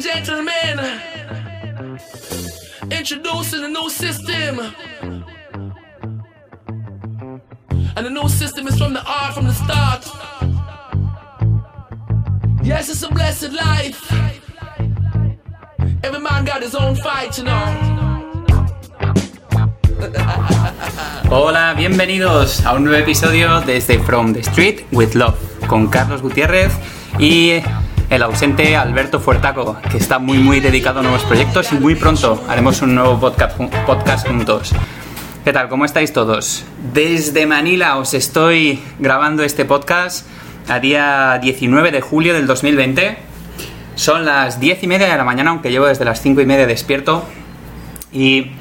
gentlemen, introducing a new system. And the new system is from the art from the start. Yes, it's a blessed life. Every man got his own fight, you know. Hola, bienvenidos a un nuevo episodio desde From the Street with Love con Carlos Gutiérrez y el ausente Alberto Fuertaco, que está muy muy dedicado a nuevos proyectos y muy pronto haremos un nuevo podcast, podcast juntos. ¿Qué tal? ¿Cómo estáis todos? Desde Manila os estoy grabando este podcast a día 19 de julio del 2020. Son las 10 y media de la mañana, aunque llevo desde las 5 y media despierto. Y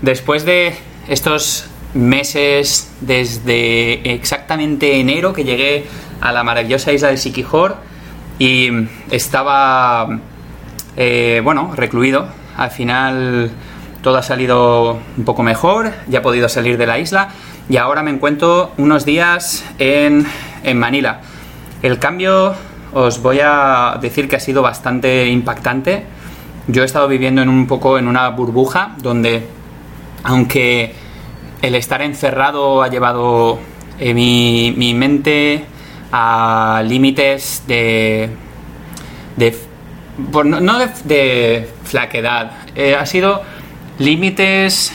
después de estos meses, desde exactamente enero que llegué a la maravillosa isla de Sikihor y estaba, eh, bueno, recluido. Al final todo ha salido un poco mejor, ya he podido salir de la isla y ahora me encuentro unos días en, en Manila. El cambio os voy a decir que ha sido bastante impactante. Yo he estado viviendo en un poco en una burbuja donde, aunque el estar encerrado ha llevado eh, mi, mi mente a límites de, de no de, de flaquedad, eh, ha sido límites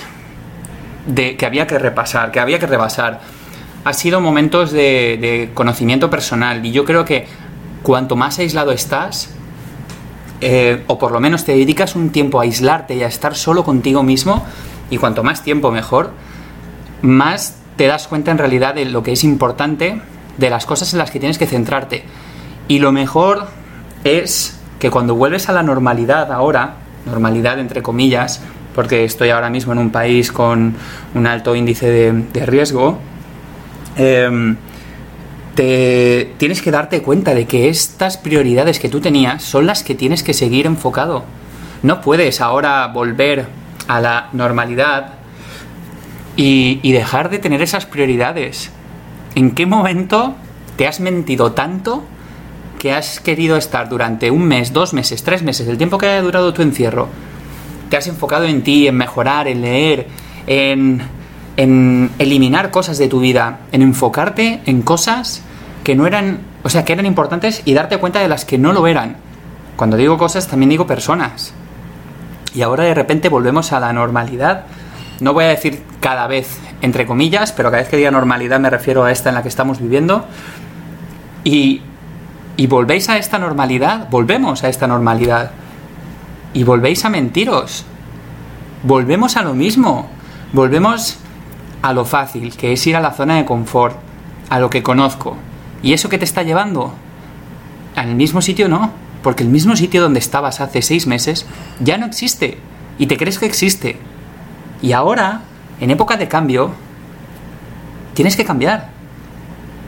de, que había que repasar, que había que rebasar. Ha sido momentos de, de conocimiento personal y yo creo que cuanto más aislado estás, eh, o por lo menos te dedicas un tiempo a aislarte y a estar solo contigo mismo, y cuanto más tiempo mejor, más te das cuenta en realidad de lo que es importante, de las cosas en las que tienes que centrarte. Y lo mejor es que cuando vuelves a la normalidad ahora, normalidad entre comillas, porque estoy ahora mismo en un país con un alto índice de, de riesgo, em, te tienes que darte cuenta de que estas prioridades que tú tenías son las que tienes que seguir enfocado. No puedes ahora volver a la normalidad y, y dejar de tener esas prioridades. ¿En qué momento te has mentido tanto que has querido estar durante un mes, dos meses, tres meses, el tiempo que haya durado tu encierro? Te has enfocado en ti, en mejorar, en leer, en, en eliminar cosas de tu vida, en enfocarte en cosas que no eran, o sea, que eran importantes y darte cuenta de las que no lo eran. Cuando digo cosas, también digo personas. Y ahora de repente volvemos a la normalidad. No voy a decir cada vez, entre comillas, pero cada vez que diga normalidad me refiero a esta en la que estamos viviendo. Y, y volvéis a esta normalidad, volvemos a esta normalidad. Y volvéis a mentiros. Volvemos a lo mismo. Volvemos a lo fácil, que es ir a la zona de confort, a lo que conozco. ¿Y eso que te está llevando? Al mismo sitio no, porque el mismo sitio donde estabas hace seis meses ya no existe. Y te crees que existe. Y ahora, en época de cambio, tienes que cambiar.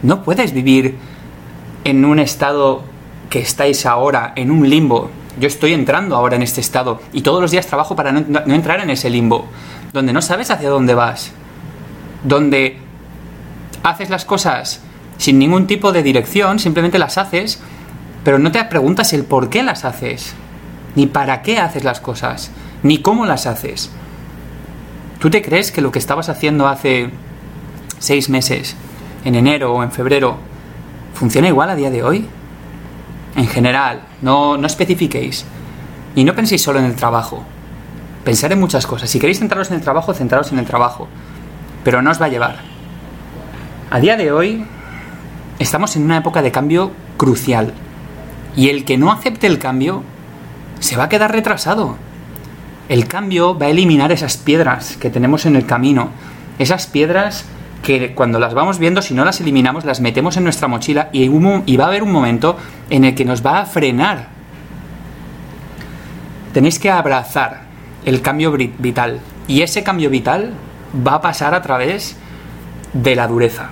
No puedes vivir en un estado que estáis ahora, en un limbo. Yo estoy entrando ahora en este estado y todos los días trabajo para no, no entrar en ese limbo, donde no sabes hacia dónde vas, donde haces las cosas sin ningún tipo de dirección, simplemente las haces, pero no te preguntas el por qué las haces, ni para qué haces las cosas, ni cómo las haces. ¿Tú te crees que lo que estabas haciendo hace seis meses, en enero o en febrero, funciona igual a día de hoy? En general, no, no especifiquéis. Y no penséis solo en el trabajo. Pensar en muchas cosas. Si queréis centraros en el trabajo, centraros en el trabajo. Pero no os va a llevar. A día de hoy, estamos en una época de cambio crucial. Y el que no acepte el cambio, se va a quedar retrasado. El cambio va a eliminar esas piedras que tenemos en el camino. Esas piedras que cuando las vamos viendo, si no las eliminamos, las metemos en nuestra mochila y, va a haber un momento en el que nos va a frenar. Tenéis que abrazar el cambio vital. Y ese cambio vital va a pasar a través de la dureza.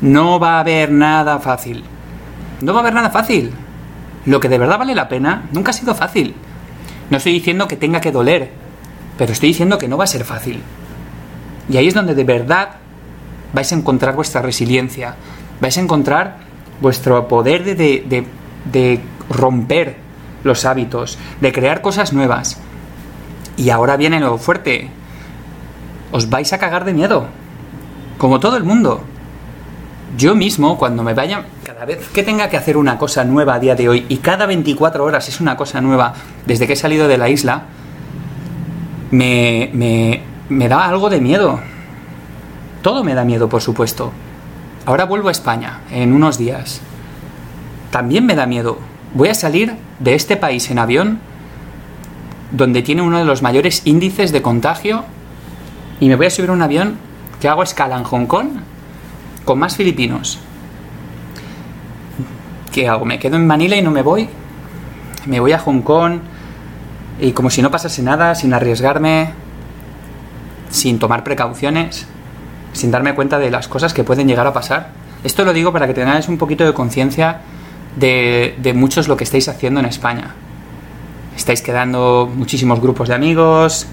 No va a haber nada fácil. No va a haber nada fácil. Lo que de verdad vale la pena nunca ha sido fácil. No estoy diciendo que tenga que doler, pero estoy diciendo que no va a ser fácil. Y ahí es donde de verdad vais a encontrar vuestra resiliencia, vais a encontrar vuestro poder de, de- de- romper los hábitos, de crear cosas nuevas. Y ahora viene lo fuerte. Os vais a cagar de miedo. Como todo el mundo. Yo mismo, cuando me vaya, cada vez que tenga que hacer una cosa nueva a día de hoy, y cada 24 horas es una cosa nueva desde que he salido de la isla, me, me, da algo de miedo. Todo me da miedo, por supuesto. Ahora vuelvo a España, en unos días. También me da miedo. Voy a salir de este país en avión, donde tiene uno de los mayores índices de contagio, y me voy a subir a un avión que hago escala en Hong Kong con más filipinos. ¿Qué hago? ¿Me quedo en Manila y no me voy? Me voy a Hong Kong y como si no pasase nada, sin arriesgarme, sin tomar precauciones, sin darme cuenta de las cosas que pueden llegar a pasar. Esto lo digo para que tengáis un poquito de conciencia de, de muchos lo que estáis haciendo en España. Estáis quedando muchísimos grupos de amigos,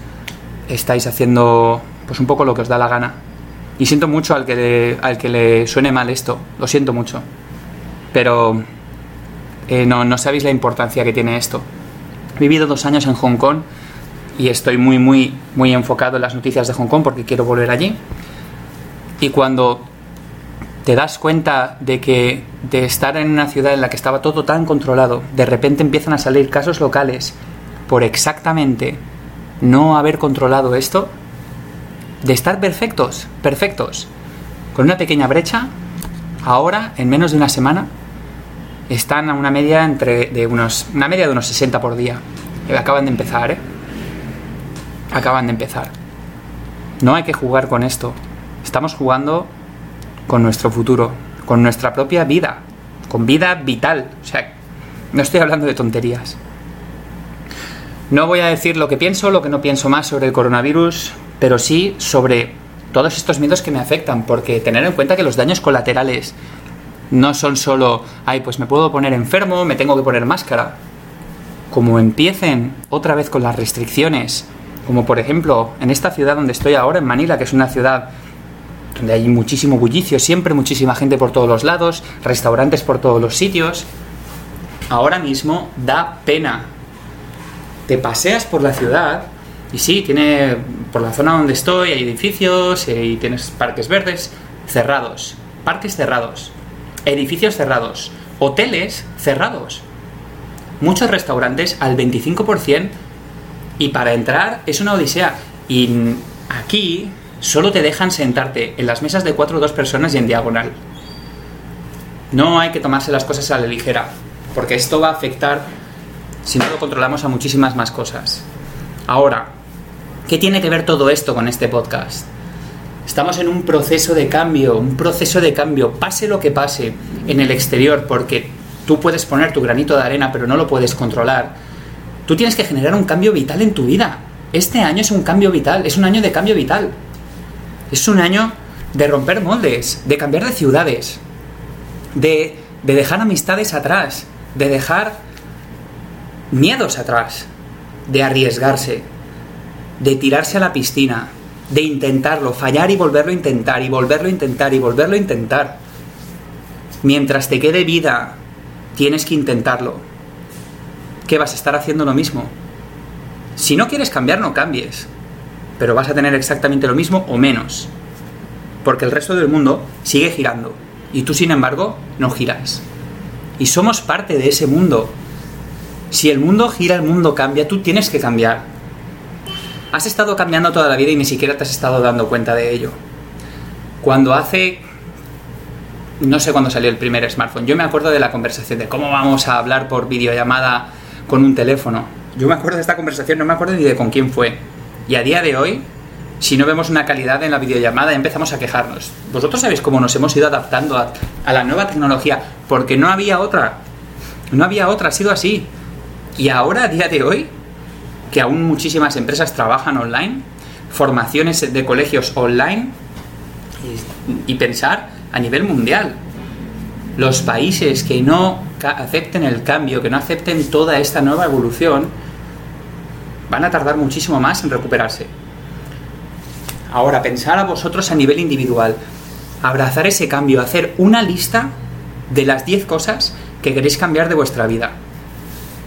estáis haciendo pues un poco lo que os da la gana. Y siento mucho al que le, al que le suene mal esto, lo siento mucho. Pero eh, no, no sabéis la importancia que tiene esto. He vivido dos años en Hong Kong y estoy muy, muy, muy enfocado en las noticias de Hong Kong porque quiero volver allí. Y cuando te das cuenta de que de estar en una ciudad en la que estaba todo tan controlado, de repente empiezan a salir casos locales por exactamente no haber controlado esto, de estar perfectos, perfectos, con una pequeña brecha, ahora, en menos de una semana, están a una media entre de unos una media de unos 60 por día. Eh, Acaban de empezar, ¿eh? Acaban de empezar. No hay que jugar con esto. Estamos jugando con nuestro futuro, con nuestra propia vida, con vida vital. O sea, no estoy hablando de tonterías. No voy a decir lo que pienso, lo que no pienso más sobre el coronavirus, pero sí sobre todos estos miedos que me afectan, porque tener en cuenta que los daños colaterales no son solo, ay, pues me puedo poner enfermo, me tengo que poner máscara. Como empiecen otra vez con las restricciones, como por ejemplo en esta ciudad donde estoy ahora, en Manila, que es una ciudad donde hay muchísimo bullicio, siempre muchísima gente por todos los lados, restaurantes por todos los sitios, ahora mismo da pena. Te paseas por la ciudad y sí, tiene por la zona donde estoy hay edificios eh, y tienes parques verdes cerrados, parques cerrados, edificios cerrados, hoteles cerrados, muchos restaurantes al 25% y para entrar es una odisea. Y aquí solo te dejan sentarte en las mesas de 4 o 2 personas y en diagonal. No hay que tomarse las cosas a la ligera, porque esto va a afectar, si no lo controlamos, a muchísimas más cosas. Ahora, ¿qué tiene que ver todo esto con este podcast? Estamos en un proceso de cambio, un proceso de cambio, pase lo que pase en el exterior, porque tú puedes poner tu granito de arena, pero no lo puedes controlar. Tú tienes que generar un cambio vital en tu vida. Este año es un cambio vital, es un año de cambio vital. Es un año de romper moldes, de cambiar de ciudades, de, de dejar amistades atrás, de dejar miedos atrás, de arriesgarse, de tirarse a la piscina, de intentarlo, fallar y volverlo a intentar, y volverlo a intentar, y volverlo a intentar. Mientras te quede vida, tienes que intentarlo. ¿Qué vas a estar haciendo lo mismo? Si no quieres cambiar, no cambies. Pero vas a tener exactamente lo mismo o menos. Porque el resto del mundo sigue girando. Y tú, sin embargo, no giras. Y somos parte de ese mundo. Si el mundo gira, el mundo cambia, tú tienes que cambiar. Has estado cambiando toda la vida y ni siquiera te has estado dando cuenta de ello. Cuando hace... No sé cuándo salió el primer smartphone. Yo me acuerdo de la conversación de cómo vamos a hablar por videollamada con un teléfono. Yo me acuerdo de esta conversación, no me acuerdo ni de con quién fue. Y a día de hoy, si no vemos una calidad en la videollamada, empezamos a quejarnos. Vosotros sabéis cómo nos hemos ido adaptando a, a la nueva tecnología, porque no había otra. No había otra, ha sido así. Y ahora, a día de hoy, que aún muchísimas empresas trabajan online, formaciones de colegios online, y, y pensar a nivel mundial. Los países que no acepten el cambio, que no acepten toda esta nueva evolución, van a tardar muchísimo más en recuperarse. Ahora, pensar a vosotros a nivel individual, abrazar ese cambio, hacer una lista de las 10 cosas que queréis cambiar de vuestra vida.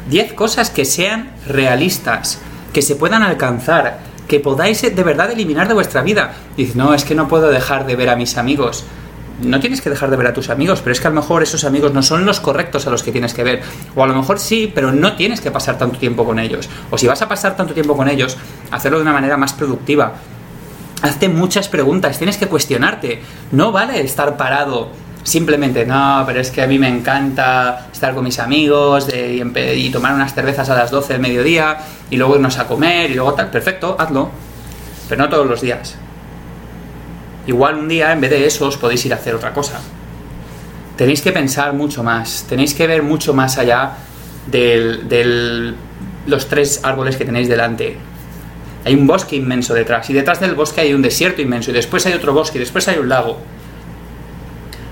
10 cosas que sean realistas, que se puedan alcanzar, que podáis de verdad eliminar de vuestra vida. Dices, no, es que no puedo dejar de ver a mis amigos. No tienes que dejar de ver a tus amigos, pero es que a lo mejor esos amigos no son los correctos a los que tienes que ver. O a lo mejor sí, pero no tienes que pasar tanto tiempo con ellos. O si vas a pasar tanto tiempo con ellos, hacerlo de una manera más productiva. Hazte muchas preguntas, tienes que cuestionarte. No vale estar parado simplemente, no, pero es que a mí me encanta estar con mis amigos y, tomar unas cervezas a las 12 del mediodía y luego irnos a comer y luego tal. Perfecto, hazlo. Pero no todos los días. Igual un día, en vez de eso, os podéis ir a hacer otra cosa. Tenéis que pensar mucho más, tenéis que ver mucho más allá de los tres árboles que tenéis delante. Hay un bosque inmenso detrás, y detrás del bosque hay un desierto inmenso, y después hay otro bosque, y después hay un lago.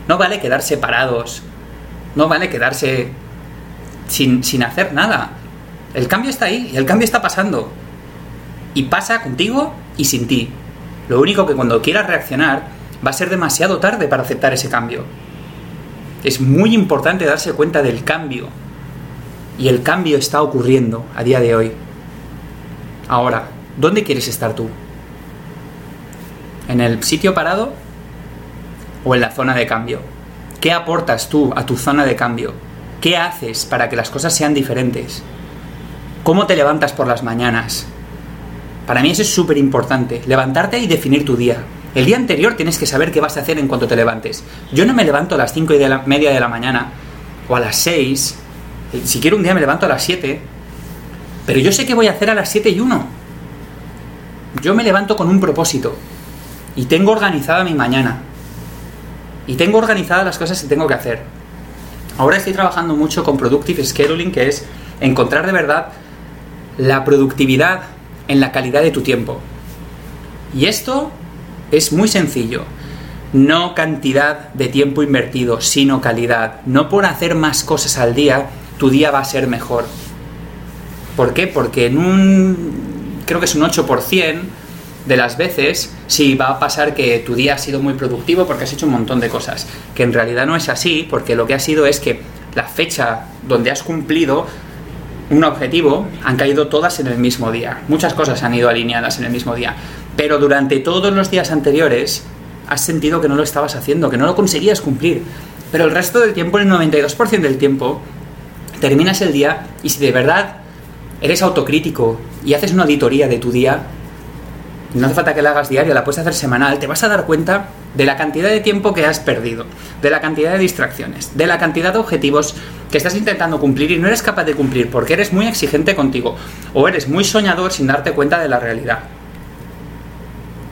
No vale quedarse parados. No vale quedarse sin, sin hacer nada. El cambio está ahí y el cambio está pasando. Y pasa contigo y sin ti. Lo único que cuando quieras reaccionar va a ser demasiado tarde para aceptar ese cambio. Es muy importante darse cuenta del cambio. Y el cambio está ocurriendo a día de hoy. Ahora, ¿dónde quieres estar tú? ¿En el sitio parado o en la zona de cambio? ¿Qué aportas tú a tu zona de cambio? ¿Qué haces para que las cosas sean diferentes? ¿Cómo te levantas por las mañanas? Para mí eso es súper importante, levantarte y definir tu día. El día anterior tienes que saber qué vas a hacer en cuanto te levantes. Yo no me levanto a las 5 y media de la mañana o a las 6. Si quiero un día me levanto a las 7. Pero yo sé qué voy a hacer a las 7 y 1. Yo me levanto con un propósito. Y tengo organizada mi mañana y tengo organizadas las cosas que tengo que hacer. Ahora estoy trabajando mucho con Productive Scheduling, que es encontrar de verdad la productividad en la calidad de tu tiempo. Y esto es muy sencillo. No cantidad de tiempo invertido, sino calidad. No por hacer más cosas al día, tu día va a ser mejor. ¿Por qué? Porque en un, creo que es un 8%, de las veces sí va a pasar que tu día ha sido muy productivo porque has hecho un montón de cosas, que en realidad no es así porque lo que ha sido es que la fecha donde has cumplido un objetivo han caído todas en el mismo día. Muchas cosas han ido alineadas en el mismo día, pero durante todos los días anteriores has sentido que no lo estabas haciendo, que no lo conseguías cumplir. Pero el resto del tiempo, el 92% del tiempo, terminas el día y si de verdad eres autocrítico y haces una auditoría de tu día, no hace falta que la hagas diaria, la puedes hacer semanal, te vas a dar cuenta de la cantidad de tiempo que has perdido, de la cantidad de distracciones, de la cantidad de objetivos que estás intentando cumplir y no eres capaz de cumplir porque eres muy exigente contigo o eres muy soñador sin darte cuenta de la realidad.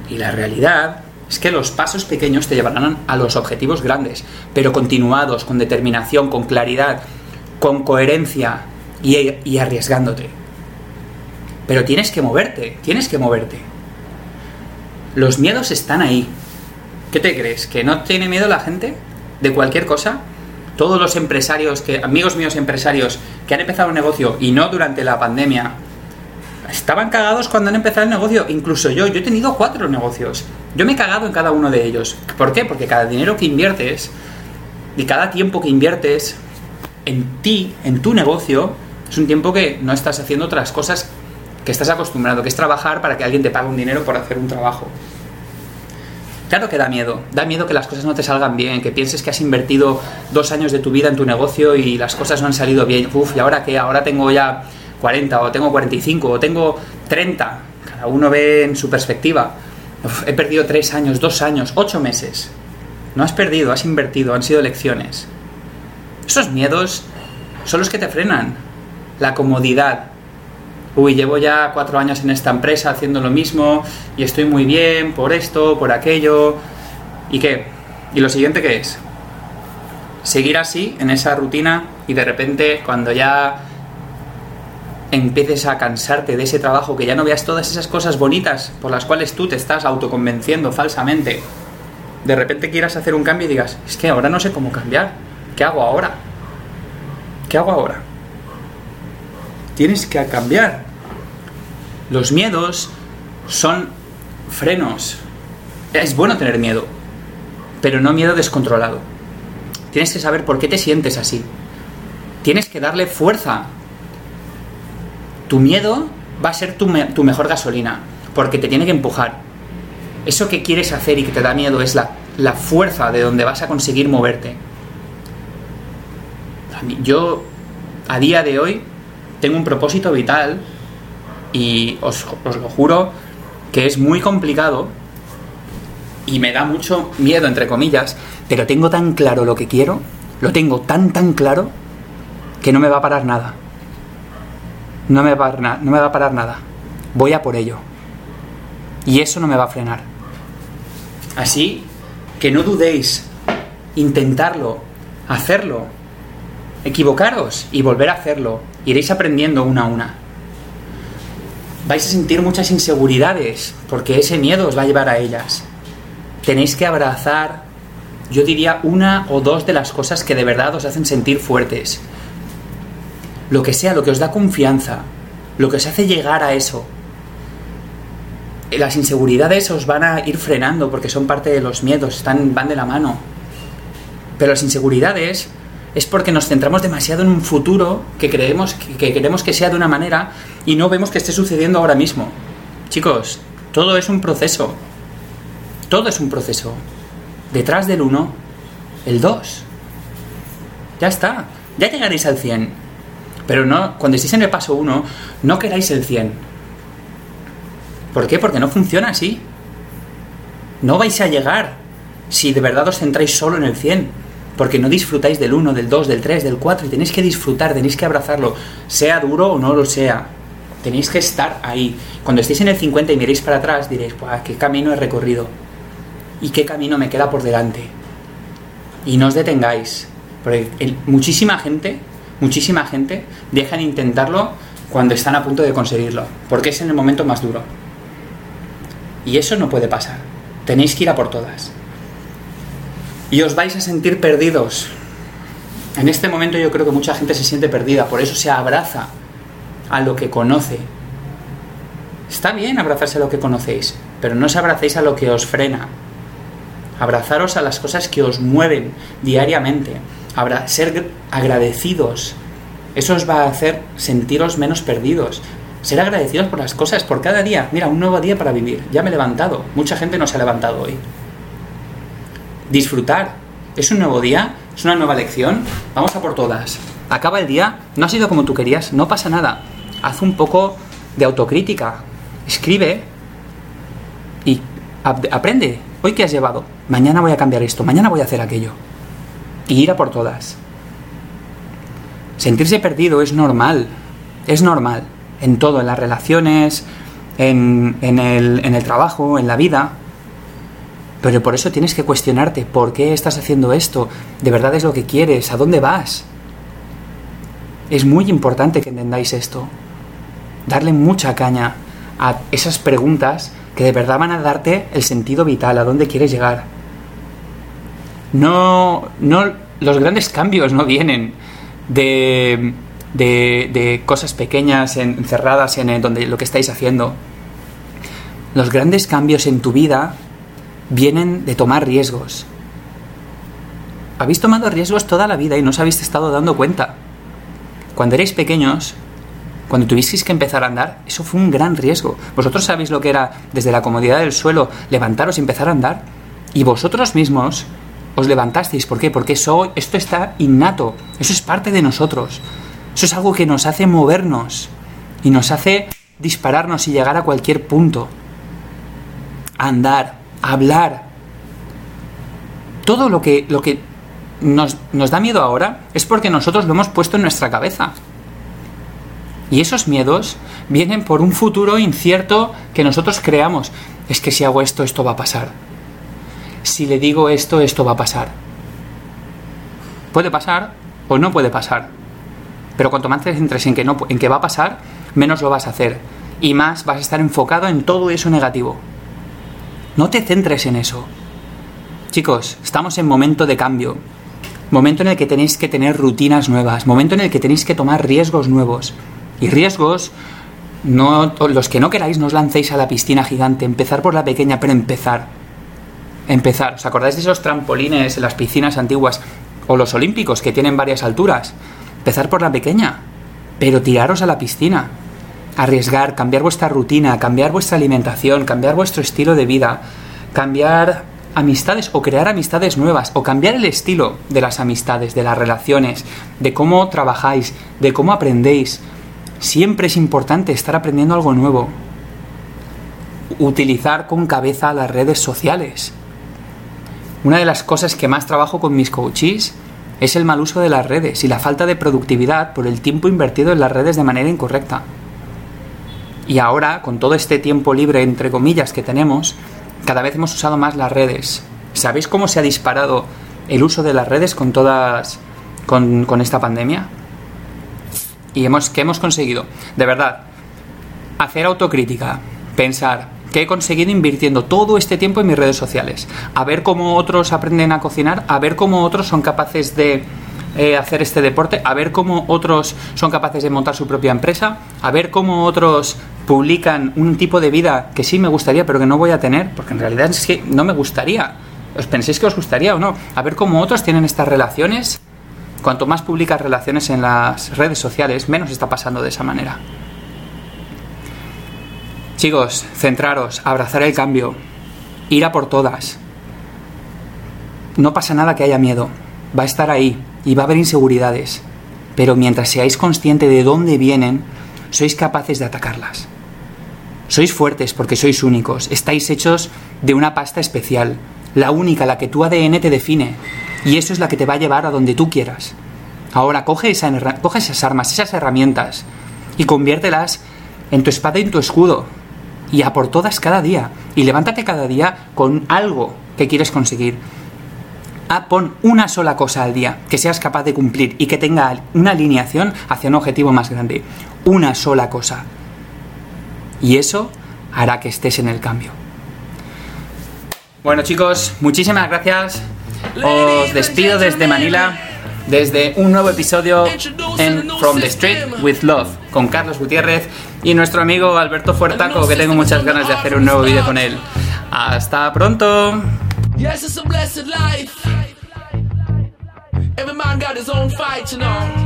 Y la realidad es que los pasos pequeños te llevarán a los objetivos grandes, pero continuados, con determinación, con claridad, con coherencia y, y arriesgándote. Pero tienes que moverte, tienes que moverte. Los miedos están ahí. ¿Qué te crees? ¿Que no tiene miedo la gente de cualquier cosa? Todos los empresarios, que, amigos míos empresarios, que han empezado un negocio y no durante la pandemia, estaban cagados cuando han empezado el negocio. Incluso yo, yo he tenido cuatro negocios. Yo me he cagado en cada uno de ellos. ¿Por qué? Porque cada dinero que inviertes y cada tiempo que inviertes en ti, en tu negocio, es un tiempo que no estás haciendo otras cosas que estás acostumbrado, que es trabajar para que alguien te pague un dinero por hacer un trabajo. Claro que da miedo, da miedo que las cosas no te salgan bien, que pienses que has invertido dos años de tu vida en tu negocio y las cosas no han salido bien. Uf, ¿y ahora qué? Ahora tengo ya 40 o tengo 45 o tengo 30. Cada uno ve en su perspectiva. he perdido tres años, dos años, ocho meses. No has perdido, has invertido, han sido lecciones. Esos miedos son los que te frenan. La comodidad, uy, llevo ya cuatro años en esta empresa haciendo lo mismo y estoy muy bien por esto, por aquello. ¿Y qué? ¿Y lo siguiente qué es? Seguir así, en esa rutina, y de repente cuando ya empieces a cansarte de ese trabajo, que ya no veas todas esas cosas bonitas por las cuales tú te estás autoconvenciendo falsamente, de repente quieras hacer un cambio y digas, es que ahora no sé cómo cambiar, ¿qué hago ahora? ¿Qué hago ahora? Tienes que cambiar. Los miedos son frenos. Es bueno tener miedo, pero no miedo descontrolado. Tienes que saber por qué te sientes así. Tienes que darle fuerza Tu miedo va a ser tu, me- tu mejor gasolina, porque te tiene que empujar. Eso que quieres hacer y que te da miedo es la, fuerza de donde vas a conseguir moverte. Yo, a día de hoy, tengo un propósito vital y os, lo juro que es muy complicado y me da mucho miedo, entre comillas, pero tengo tan claro lo que quiero, lo tengo tan, tan claro, que no me va a parar nada. No me va a, no me va a parar nada. Voy a por ello. Y eso no me va a frenar. Así que no dudéis, intentarlo, hacerlo, equivocaros y volver a hacerlo. Iréis aprendiendo una a una. Vais a sentir muchas inseguridades porque ese miedo os va a llevar a ellas. Tenéis que abrazar, yo diría, una o dos de las cosas que de verdad os hacen sentir fuertes. Lo que sea, lo que os da confianza, lo que os hace llegar a eso. Las inseguridades os van a ir frenando porque son parte de los miedos, están, van de la mano. Pero las inseguridades es porque nos centramos demasiado en un futuro que creemos que, que queremos que sea de una manera y no vemos que esté sucediendo ahora mismo. Chicos, todo es un proceso. Todo es un proceso. Detrás del 1, el 2. Ya está. Ya llegaréis al 100. Pero no, cuando estéis en el paso 1, no queráis el 100. ¿Por qué? Porque no funciona así. No vais a llegar si de verdad os centráis solo en el 100. Porque no disfrutáis del 1, del 2, del 3, del 4 y tenéis que disfrutar, tenéis que abrazarlo, sea duro o no lo sea. Tenéis que estar ahí. Cuando estéis en el 50 y miréis para atrás, diréis, "Buah, ¿qué camino he recorrido? ¿Y qué camino me queda por delante? Y no os detengáis. Porque el- muchísima gente, muchísima gente, dejan intentarlo cuando están a punto de conseguirlo. Porque es en el momento más duro. Y eso no puede pasar. Tenéis que ir a por todas. Y os vais a sentir perdidos. En este momento yo creo que mucha gente se siente perdida, por eso se abraza a lo que conoce. Está bien abrazarse a lo que conocéis, pero no os abracéis a lo que os frena. Abrazaros a las cosas que os mueven diariamente. Abra- ser gr- agradecidos. Eso os va a hacer sentiros menos perdidos. Ser agradecidos por las cosas, por cada día. Mira, un nuevo día para vivir. Ya me he levantado. Mucha gente no se ha levantado hoy. Disfrutar. Es un nuevo día, es una nueva lección. Vamos a por todas. Acaba el día, no ha sido como tú querías, no pasa nada. Haz un poco de autocrítica. Escribe y ap- aprende. Hoy que has llevado, mañana voy a cambiar esto, mañana voy a hacer aquello. Y ir a por todas. Sentirse perdido es normal, es normal. En todo, en las relaciones, en, en el, en el trabajo, en la vida. Pero por eso tienes que cuestionarte, ¿por qué estás haciendo esto? ¿De verdad es lo que quieres? ¿A dónde vas? Es muy importante que entendáis esto. Darle mucha caña a esas preguntas que de verdad van a darte el sentido vital, a dónde quieres llegar. No, no, los grandes cambios no vienen de, de, de cosas pequeñas en- encerradas en el- donde lo que estáis haciendo. Los grandes cambios en tu vida vienen de tomar riesgos. Habéis tomado riesgos toda la vida y no os habéis estado dando cuenta. Cuando erais pequeños, cuando tuvisteis que empezar a andar, eso fue un gran riesgo. Vosotros sabéis lo que era desde la comodidad del suelo levantaros y empezar a andar. Y vosotros mismos os levantasteis. ¿Por qué? Porque eso, esto está innato. Eso es parte de nosotros. Eso es algo que nos hace movernos y nos hace dispararnos y llegar a cualquier punto. Andar, hablar. Todo lo que, lo que nos, nos da miedo ahora es porque nosotros lo hemos puesto en nuestra cabeza. Y esos miedos vienen por un futuro incierto que nosotros creamos. Es que si hago esto, esto va a pasar. Si le digo esto, esto va a pasar. Puede pasar o no puede pasar. Pero cuanto más te centres en que, no, en que va a pasar, menos lo vas a hacer. Y más vas a estar enfocado en todo eso negativo. No te centres en eso. Chicos, estamos en momento de cambio. Momento en el que tenéis que tener rutinas nuevas. Momento en el que tenéis que tomar riesgos nuevos. Y riesgos, no, los que no queráis, no os lancéis a la piscina gigante. Empezar por la pequeña, pero empezar. Empezar. ¿Os acordáis de esos trampolines en las piscinas antiguas? O los olímpicos que tienen varias alturas. Empezar por la pequeña. Pero tiraros a la piscina. Arriesgar, cambiar vuestra rutina, cambiar vuestra alimentación, cambiar vuestro estilo de vida, cambiar amistades o crear amistades nuevas o cambiar el estilo de las amistades, de las relaciones, de cómo trabajáis, de cómo aprendéis. Siempre es importante estar aprendiendo algo nuevo. Utilizar con cabeza las redes sociales. Una de las cosas que más trabajo con mis coaches es el mal uso de las redes y la falta de productividad por el tiempo invertido en las redes de manera incorrecta. Y ahora, con todo este tiempo libre, entre comillas, que tenemos, cada vez hemos usado más las redes. ¿Sabéis cómo se ha disparado el uso de las redes con todas. con, esta pandemia? Y hemos, ¿qué hemos conseguido? De verdad, hacer autocrítica, pensar, ¿qué he conseguido invirtiendo todo este tiempo en mis redes sociales? A ver cómo otros aprenden a cocinar, a ver cómo otros son capaces de eh, hacer este deporte, a ver cómo otros son capaces de montar su propia empresa, a ver cómo otros publican un tipo de vida que sí me gustaría, pero que no voy a tener, porque en realidad es que no me gustaría. ¿Os penséis que os gustaría o no? A ver cómo otros tienen estas relaciones. Cuanto más publicas relaciones en las redes sociales, menos está pasando de esa manera. Chicos, centraros, abrazar el cambio, ir a por todas. No pasa nada que haya miedo, va a estar ahí y va a haber inseguridades, pero mientras seáis conscientes de dónde vienen, sois capaces de atacarlas. Sois fuertes porque sois únicos, estáis hechos de una pasta especial, la única, la que tu ADN te define, y eso es la que te va a llevar a donde tú quieras. Ahora coge, esa, coge esas armas, esas herramientas, y conviértelas en tu espada y en tu escudo, y a por todas cada día, y levántate cada día con algo que quieres conseguir. Ah, pon una sola cosa al día que seas capaz de cumplir y que tenga una alineación hacia un objetivo más grande. Una sola cosa. Y eso hará que estés en el cambio. Bueno chicos, muchísimas gracias. Os despido desde Manila, desde un nuevo episodio en From the Street with Love con Carlos Gutiérrez y nuestro amigo Alberto Fuertaco, que tengo muchas ganas de hacer un nuevo vídeo con él. Hasta pronto. Yes, it's a blessed life. Every man got his own fight, you know.